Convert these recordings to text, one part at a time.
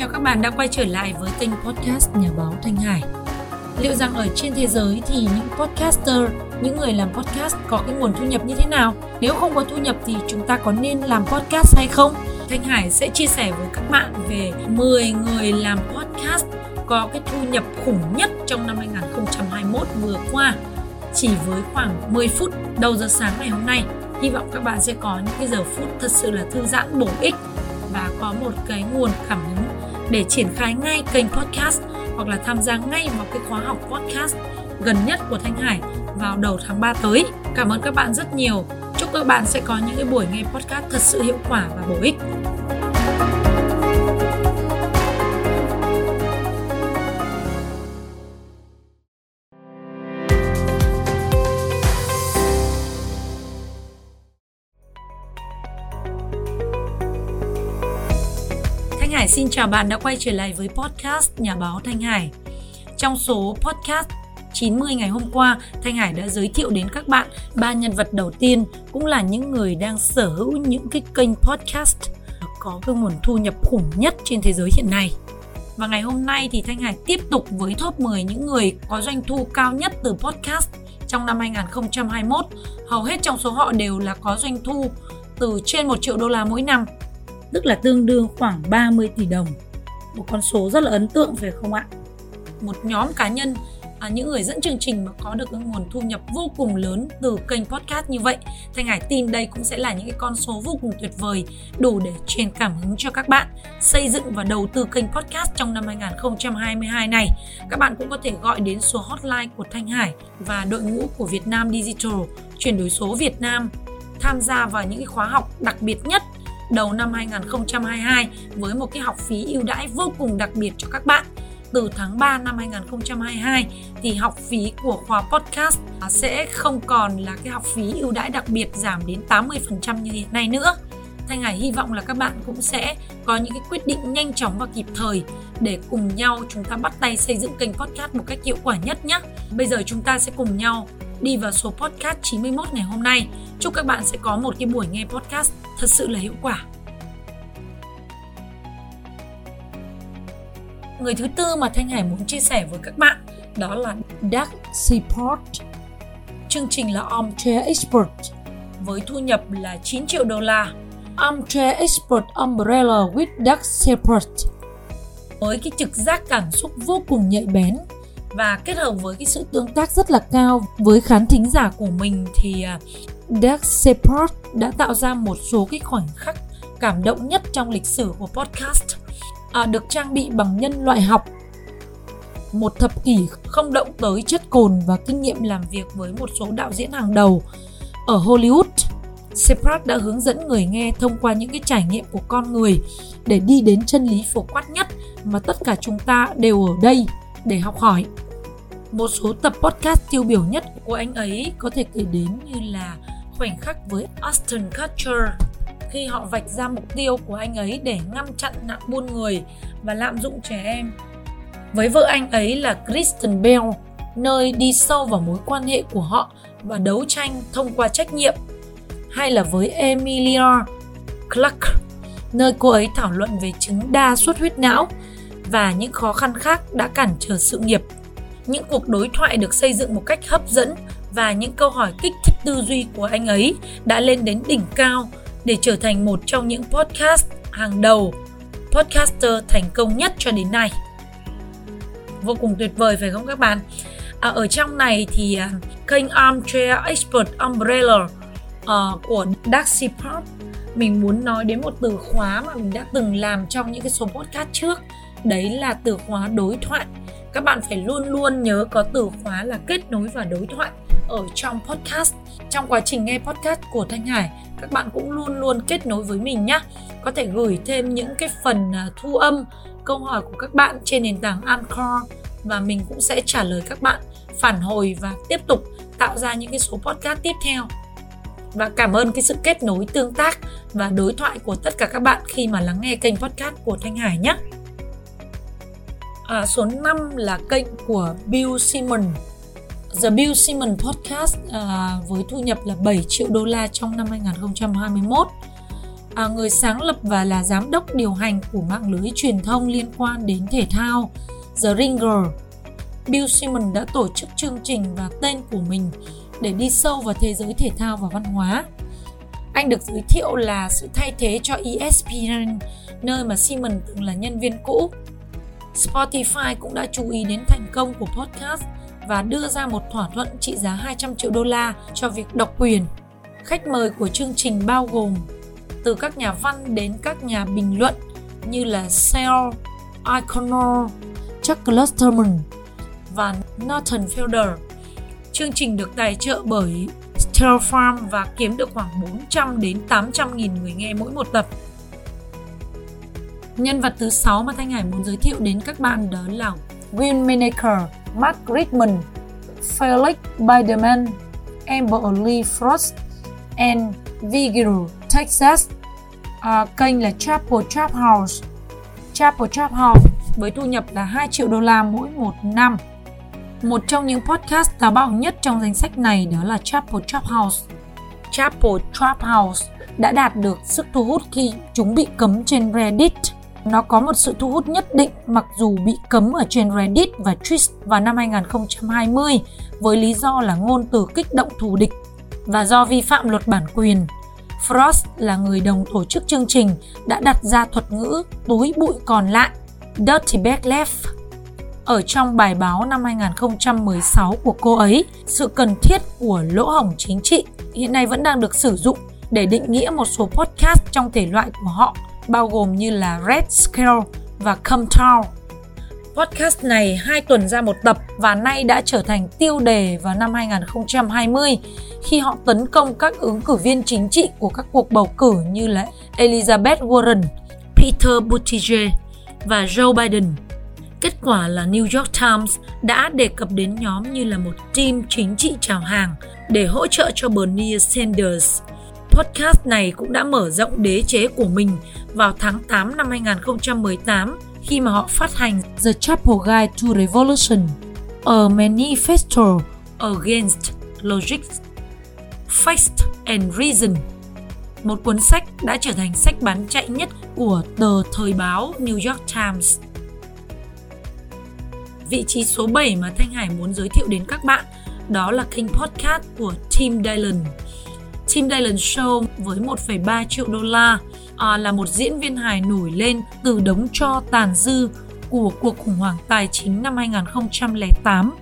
Chào các bạn đã quay trở lại với kênh podcast Nhà báo Thanh Hải. Liệu rằng ở trên thế giới thì những podcaster, những người làm podcast có cái nguồn thu nhập như thế nào? Nếu không có thu nhập thì chúng ta có nên làm podcast hay không? Thanh Hải sẽ chia sẻ với các bạn về 10 người làm podcast có cái thu nhập khủng nhất trong năm 2021 vừa qua. Chỉ với khoảng 10 phút đầu giờ sáng ngày hôm nay, hy vọng các bạn sẽ có những cái giờ phút thật sự là thư giãn bổ ích và có một cái nguồn cảm hứng để triển khai ngay kênh podcast hoặc là tham gia ngay vào cái khóa học podcast gần nhất của Thanh Hải vào đầu tháng 3 tới. Cảm ơn các bạn rất nhiều. Chúc các bạn sẽ có những cái buổi nghe podcast thật sự hiệu quả và bổ ích. Hải xin chào bạn đã quay trở lại với podcast Nhà báo Thanh Hải. Trong số podcast 90 ngày hôm qua, Thanh Hải đã giới thiệu đến các bạn ba nhân vật đầu tiên cũng là những người đang sở hữu những cái kênh podcast có cái nguồn thu nhập khủng nhất trên thế giới hiện nay. Và ngày hôm nay thì Thanh Hải tiếp tục với top 10 những người có doanh thu cao nhất từ podcast trong năm 2021. Hầu hết trong số họ đều là có doanh thu từ trên 1 triệu đô la mỗi năm tức là tương đương khoảng 30 tỷ đồng. Một con số rất là ấn tượng phải không ạ? Một nhóm cá nhân à, những người dẫn chương trình mà có được nguồn thu nhập vô cùng lớn từ kênh podcast như vậy Thanh Hải tin đây cũng sẽ là những cái con số vô cùng tuyệt vời đủ để truyền cảm hứng cho các bạn xây dựng và đầu tư kênh podcast trong năm 2022 này các bạn cũng có thể gọi đến số hotline của Thanh Hải và đội ngũ của Việt Nam Digital chuyển đổi số Việt Nam tham gia vào những cái khóa học đặc biệt nhất đầu năm 2022 với một cái học phí ưu đãi vô cùng đặc biệt cho các bạn. Từ tháng 3 năm 2022 thì học phí của khóa podcast sẽ không còn là cái học phí ưu đãi đặc biệt giảm đến 80% như hiện nay nữa. Thanh Hải hy vọng là các bạn cũng sẽ có những cái quyết định nhanh chóng và kịp thời để cùng nhau chúng ta bắt tay xây dựng kênh podcast một cách hiệu quả nhất nhé. Bây giờ chúng ta sẽ cùng nhau đi vào số podcast 91 ngày hôm nay. Chúc các bạn sẽ có một cái buổi nghe podcast thật sự là hiệu quả. Người thứ tư mà Thanh Hải muốn chia sẻ với các bạn đó là Doug Seaport. Chương trình là Armchair Expert với thu nhập là 9 triệu đô la. Armchair Expert Umbrella with Doug Seaport với cái trực giác cảm xúc vô cùng nhạy bén và kết hợp với cái sự tương tác rất là cao với khán thính giả của mình thì à, Doug Seaport đã tạo ra một số cái khoảnh khắc cảm động nhất trong lịch sử của podcast. À, được trang bị bằng nhân loại học. Một thập kỷ không động tới chất cồn và kinh nghiệm làm việc với một số đạo diễn hàng đầu. Ở Hollywood. Seprat đã hướng dẫn người nghe thông qua những cái trải nghiệm của con người để đi đến chân lý phổ quát nhất mà tất cả chúng ta đều ở đây để học hỏi. Một số tập podcast tiêu biểu nhất của anh ấy có thể kể đến như là khoảnh khắc với Austin Kutcher khi họ vạch ra mục tiêu của anh ấy để ngăn chặn nạn buôn người và lạm dụng trẻ em. Với vợ anh ấy là Kristen Bell, nơi đi sâu vào mối quan hệ của họ và đấu tranh thông qua trách nhiệm, hay là với Emilia Clark, nơi cô ấy thảo luận về chứng đa suất huyết não và những khó khăn khác đã cản trở sự nghiệp. Những cuộc đối thoại được xây dựng một cách hấp dẫn và những câu hỏi kích thích tư duy của anh ấy đã lên đến đỉnh cao để trở thành một trong những podcast hàng đầu podcaster thành công nhất cho đến nay. Vô cùng tuyệt vời phải không các bạn? À, ở trong này thì uh, kênh Armchair Expert Umbrella uh, của Daxi Pop. Mình muốn nói đến một từ khóa mà mình đã từng làm trong những cái số podcast trước đấy là từ khóa đối thoại. Các bạn phải luôn luôn nhớ có từ khóa là kết nối và đối thoại ở trong podcast. Trong quá trình nghe podcast của thanh hải, các bạn cũng luôn luôn kết nối với mình nhé có thể gửi thêm những cái phần à, thu âm, câu hỏi của các bạn trên nền tảng Anchor và mình cũng sẽ trả lời các bạn, phản hồi và tiếp tục tạo ra những cái số podcast tiếp theo. Và cảm ơn cái sự kết nối tương tác và đối thoại của tất cả các bạn khi mà lắng nghe kênh podcast của Thanh Hải nhé. À, số 5 là kênh của Bill Simmons The Bill Simmons Podcast à, với thu nhập là 7 triệu đô la trong năm 2021. à, người sáng lập và là giám đốc điều hành của mạng lưới truyền thông liên quan đến thể thao The Ringer. Bill Simmons đã tổ chức chương trình và tên của mình để đi sâu vào thế giới thể thao và văn hóa. Anh được giới thiệu là sự thay thế cho ESPN, nơi mà Simmons từng là nhân viên cũ. Spotify cũng đã chú ý đến thành công của podcast và đưa ra một thỏa thuận trị giá 200 triệu đô la cho việc độc quyền. Khách mời của chương trình bao gồm từ các nhà văn đến các nhà bình luận như là Sal, Iconor, Chuck Klosterman và Nathan Fielder. Chương trình được tài trợ bởi Stereo Farm và kiếm được khoảng 400 đến 800 nghìn người nghe mỗi một tập. Nhân vật thứ 6 mà Thanh Hải muốn giới thiệu đến các bạn đó là Will Menaker, Mark Rickman, Felix Biderman, Amber Lee Frost, and Vigil, Texas. À, kênh là Chapel Trap House. Chapel Trap House với thu nhập là 2 triệu đô la mỗi một năm. Một trong những podcast táo bạo nhất trong danh sách này đó là Chapel Trap House. Chapel Trap House đã đạt được sức thu hút khi chúng bị cấm trên Reddit. Nó có một sự thu hút nhất định mặc dù bị cấm ở trên Reddit và Twitch vào năm 2020 với lý do là ngôn từ kích động thù địch và do vi phạm luật bản quyền. Frost là người đồng tổ chức chương trình đã đặt ra thuật ngữ túi bụi còn lại Dirty Bag Left ở trong bài báo năm 2016 của cô ấy, sự cần thiết của lỗ hổng chính trị hiện nay vẫn đang được sử dụng để định nghĩa một số podcast trong thể loại của họ, bao gồm như là Red Scale và Come Town. Podcast này hai tuần ra một tập và nay đã trở thành tiêu đề vào năm 2020 khi họ tấn công các ứng cử viên chính trị của các cuộc bầu cử như là Elizabeth Warren, Peter Buttigieg và Joe Biden. Kết quả là New York Times đã đề cập đến nhóm như là một team chính trị chào hàng để hỗ trợ cho Bernie Sanders. Podcast này cũng đã mở rộng đế chế của mình vào tháng 8 năm 2018 khi mà họ phát hành The Chapel Guide to Revolution, A Manifesto Against Logic, Fact and Reason. Một cuốn sách đã trở thành sách bán chạy nhất của tờ thời báo New York Times. Vị trí số 7 mà Thanh Hải muốn giới thiệu đến các bạn đó là kênh podcast của Tim Dillon. Tim Dillon Show với 1,3 triệu đô la à, là một diễn viên hài nổi lên từ đống cho tàn dư của cuộc khủng hoảng tài chính năm 2008.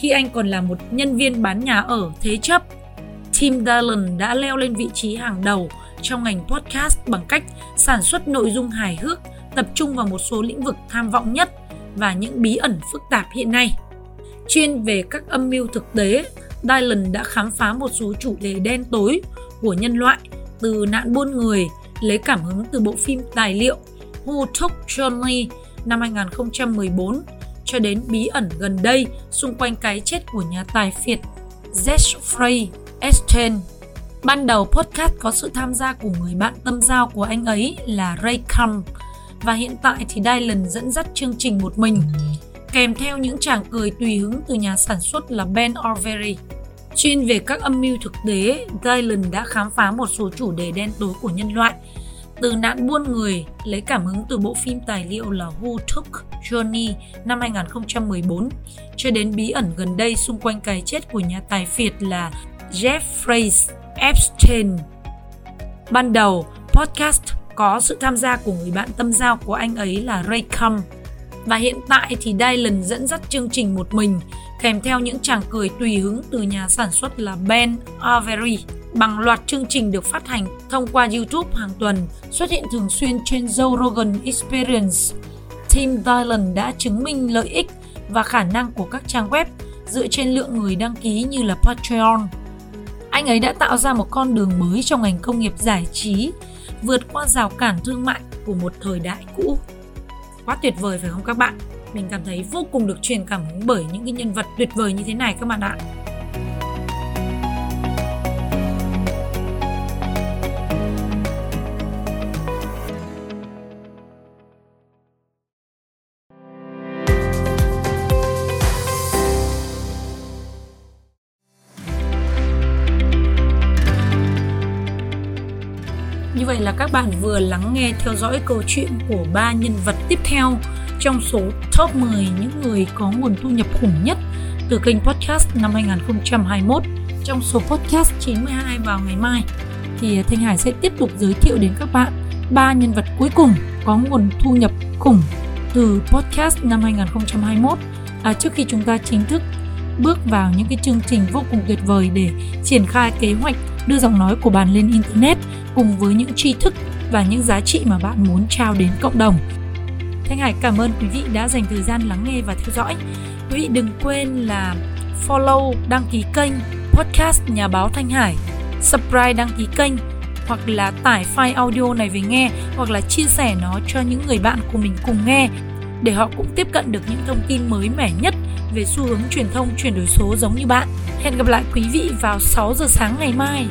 Khi anh còn là một nhân viên bán nhà ở thế chấp, Tim Dillon đã leo lên vị trí hàng đầu trong ngành podcast bằng cách sản xuất nội dung hài hước tập trung vào một số lĩnh vực tham vọng nhất và những bí ẩn phức tạp hiện nay. Chuyên về các âm mưu thực tế, Dylan đã khám phá một số chủ đề đen tối của nhân loại, từ nạn buôn người, lấy cảm hứng từ bộ phim tài liệu Who Took Johnny năm 2014 cho đến bí ẩn gần đây xung quanh cái chết của nhà tài phiệt Jeffrey Epstein. Ban đầu podcast có sự tham gia của người bạn tâm giao của anh ấy là Ray Cum và hiện tại thì Dylan dẫn dắt chương trình một mình, kèm theo những tràng cười tùy hứng từ nhà sản xuất là Ben Orvery. Chuyên về các âm mưu thực tế, Dylan đã khám phá một số chủ đề đen tối của nhân loại, từ nạn buôn người lấy cảm hứng từ bộ phim tài liệu là Who Took Johnny năm 2014 cho đến bí ẩn gần đây xung quanh cái chết của nhà tài phiệt là Jeffrey Epstein. Ban đầu, podcast có sự tham gia của người bạn tâm giao của anh ấy là Ray Cum. Và hiện tại thì Dylan dẫn dắt chương trình một mình, kèm theo những chàng cười tùy hứng từ nhà sản xuất là Ben Avery. Bằng loạt chương trình được phát hành thông qua YouTube hàng tuần, xuất hiện thường xuyên trên Joe Rogan Experience. Tim Dylan đã chứng minh lợi ích và khả năng của các trang web dựa trên lượng người đăng ký như là Patreon. Anh ấy đã tạo ra một con đường mới trong ngành công nghiệp giải trí vượt qua rào cản thương mại của một thời đại cũ. Quá tuyệt vời phải không các bạn? Mình cảm thấy vô cùng được truyền cảm hứng bởi những cái nhân vật tuyệt vời như thế này các bạn ạ. Là các bạn vừa lắng nghe theo dõi câu chuyện của ba nhân vật tiếp theo trong số top 10 những người có nguồn thu nhập khủng nhất từ kênh podcast năm 2021. Trong số podcast 92 vào ngày mai thì Thanh Hải sẽ tiếp tục giới thiệu đến các bạn ba nhân vật cuối cùng có nguồn thu nhập khủng từ podcast năm 2021 à, trước khi chúng ta chính thức bước vào những cái chương trình vô cùng tuyệt vời để triển khai kế hoạch đưa giọng nói của bạn lên internet cùng với những tri thức và những giá trị mà bạn muốn trao đến cộng đồng. Thanh Hải cảm ơn quý vị đã dành thời gian lắng nghe và theo dõi. Quý vị đừng quên là follow, đăng ký kênh podcast Nhà báo Thanh Hải, subscribe đăng ký kênh hoặc là tải file audio này về nghe hoặc là chia sẻ nó cho những người bạn của mình cùng nghe để họ cũng tiếp cận được những thông tin mới mẻ nhất về xu hướng truyền thông chuyển đổi số giống như bạn. Hẹn gặp lại quý vị vào 6 giờ sáng ngày mai.